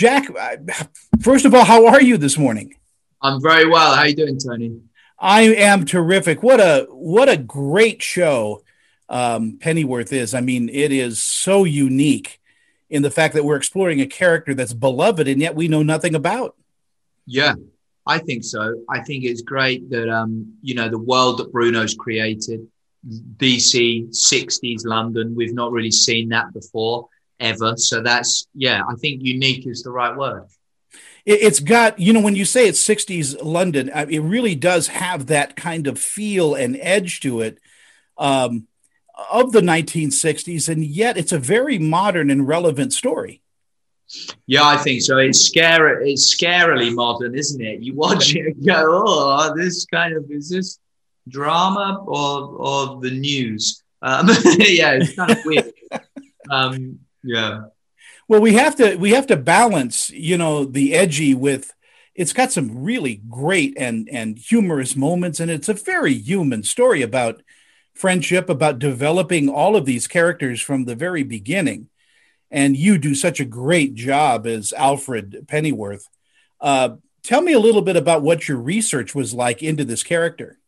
Jack, uh, first of all, how are you this morning? I'm very well. How are you doing, Tony? I am terrific. What a what a great show um, Pennyworth is. I mean, it is so unique in the fact that we're exploring a character that's beloved and yet we know nothing about. Yeah, I think so. I think it's great that um, you know the world that Bruno's created, DC, 60s London. We've not really seen that before ever. So that's yeah, I think unique is the right word. It's got you know when you say it's 60s london it really does have that kind of feel and edge to it um, of the 1960s and yet it's a very modern and relevant story. Yeah i think so. It's scary it's scarily modern isn't it? You watch it and go oh this kind of is this drama or or the news? Um, yeah it's kind of weird. Um, yeah. Well, we have to we have to balance, you know, the edgy with it's got some really great and and humorous moments and it's a very human story about friendship about developing all of these characters from the very beginning. And you do such a great job as alfred pennyworth. Uh, tell me a little bit about what your research was like into this character.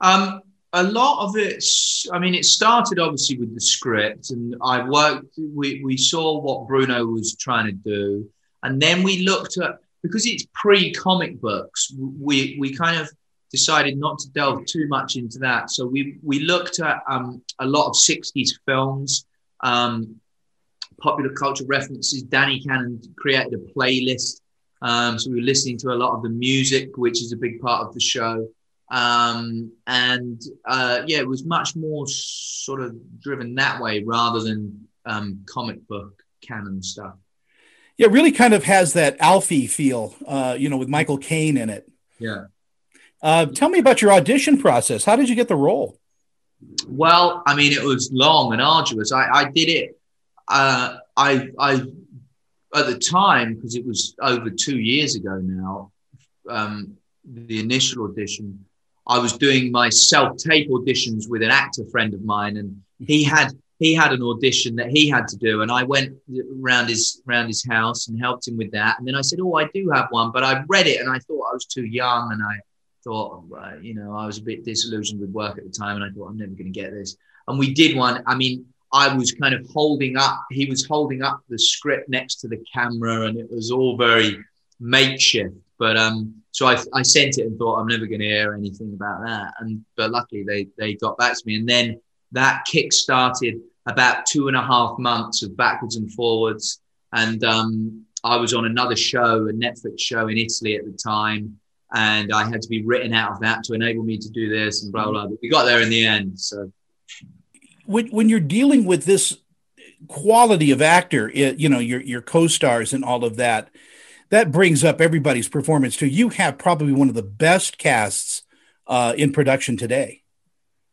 Um, a lot of it, I mean, it started obviously with the script, and I worked, we, we saw what Bruno was trying to do. And then we looked at, because it's pre comic books, we, we kind of decided not to delve too much into that. So we, we looked at um, a lot of 60s films, um, popular culture references. Danny Cannon created a playlist. Um, so we were listening to a lot of the music, which is a big part of the show. Um, and uh, yeah, it was much more sort of driven that way rather than um, comic book canon stuff. Yeah, it really kind of has that Alfie feel, uh, you know, with Michael Caine in it. Yeah. Uh, tell me about your audition process. How did you get the role? Well, I mean, it was long and arduous. I, I did it. Uh, I, I, at the time, because it was over two years ago now, um, the initial audition, I was doing my self tape auditions with an actor friend of mine, and he mm-hmm. had he had an audition that he had to do, and I went around his around his house and helped him with that. And then I said, "Oh, I do have one," but I read it and I thought I was too young, and I thought, you know, I was a bit disillusioned with work at the time, and I thought I'm never going to get this. And we did one. I mean, I was kind of holding up. He was holding up the script next to the camera, and it was all very makeshift. But um, so I, I sent it and thought I'm never going to hear anything about that. And but luckily they they got back to me, and then that kick started about two and a half months of backwards and forwards. And um, I was on another show, a Netflix show in Italy at the time, and I had to be written out of that to enable me to do this and blah blah. But we got there in the end. So when when you're dealing with this quality of actor, you know your your co-stars and all of that that brings up everybody's performance too. You have probably one of the best casts uh, in production today.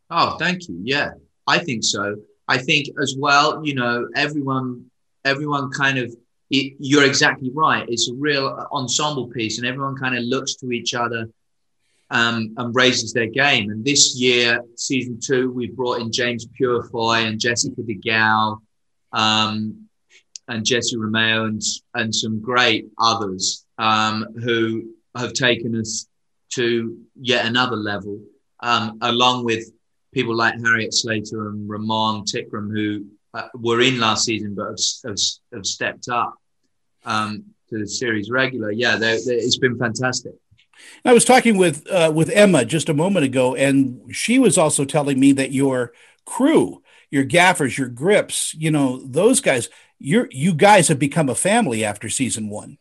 Oh, thank you. Yeah, I think so. I think as well. You know, everyone, everyone kind of. It, you're exactly right. It's a real ensemble piece, and everyone kind of looks to each other um, and raises their game. And this year, season two, we've brought in James Purefoy and Jessica De Gouw. Um, and Jessye Romeo and, and some great others um, who have taken us to yet another level, um, along with people like Harriet Slater and Ramon Tikaram, who uh, were in last season but have, have, have stepped up um, to the series regular. Yeah, they're, they're, it's been fantastic. I was talking with uh, with Emma just a moment ago, and she was also telling me that your crew, your gaffers, your grips, you know, those guys, you're you guys have become a family after season one.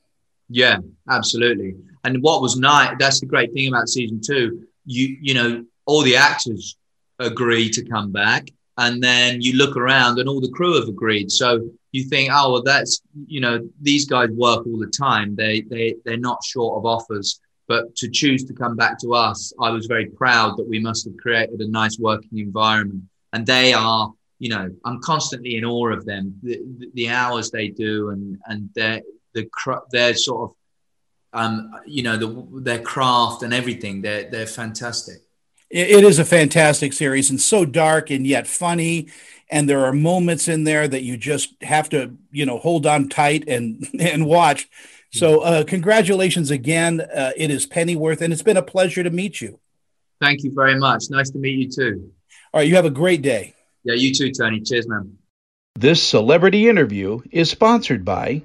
Yeah, absolutely. And what was nice, that's the great thing about season two. You you know, all the actors agree to come back. And then you look around and all the crew have agreed. So you think, oh well that's you know, these guys work all the time. They they they're not short of offers. But to choose to come back to us, I was very proud that we must have created a nice working environment. And they are you know, I'm constantly in awe of them, the, the hours they do, and and their the their sort of, um, you know, the, their craft and everything. They're they're fantastic. it is a fantastic series and so dark and yet funny. And there are moments in there that you just have to you know hold on tight and and watch. So uh, congratulations again. Uh, it is pennyworth and it's been a pleasure to meet you. Thank you very much. Nice to meet you too. All right. You have a great day yeah you too tony cheers man this celebrity interview is sponsored by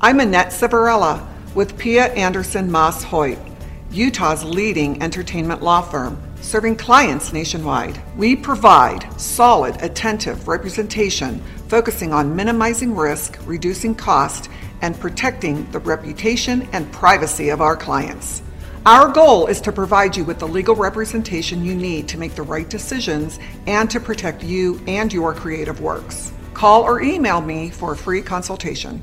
i'm annette Savarella with pia anderson moss hoyt utah's leading entertainment law firm serving clients nationwide. We provide solid, attentive representation focusing on minimizing risk, reducing cost, and protecting the reputation and privacy of our clients. Our goal is to provide you with the legal representation you need to make the right decisions and to protect you and your creative works. Call or email me for a free consultation.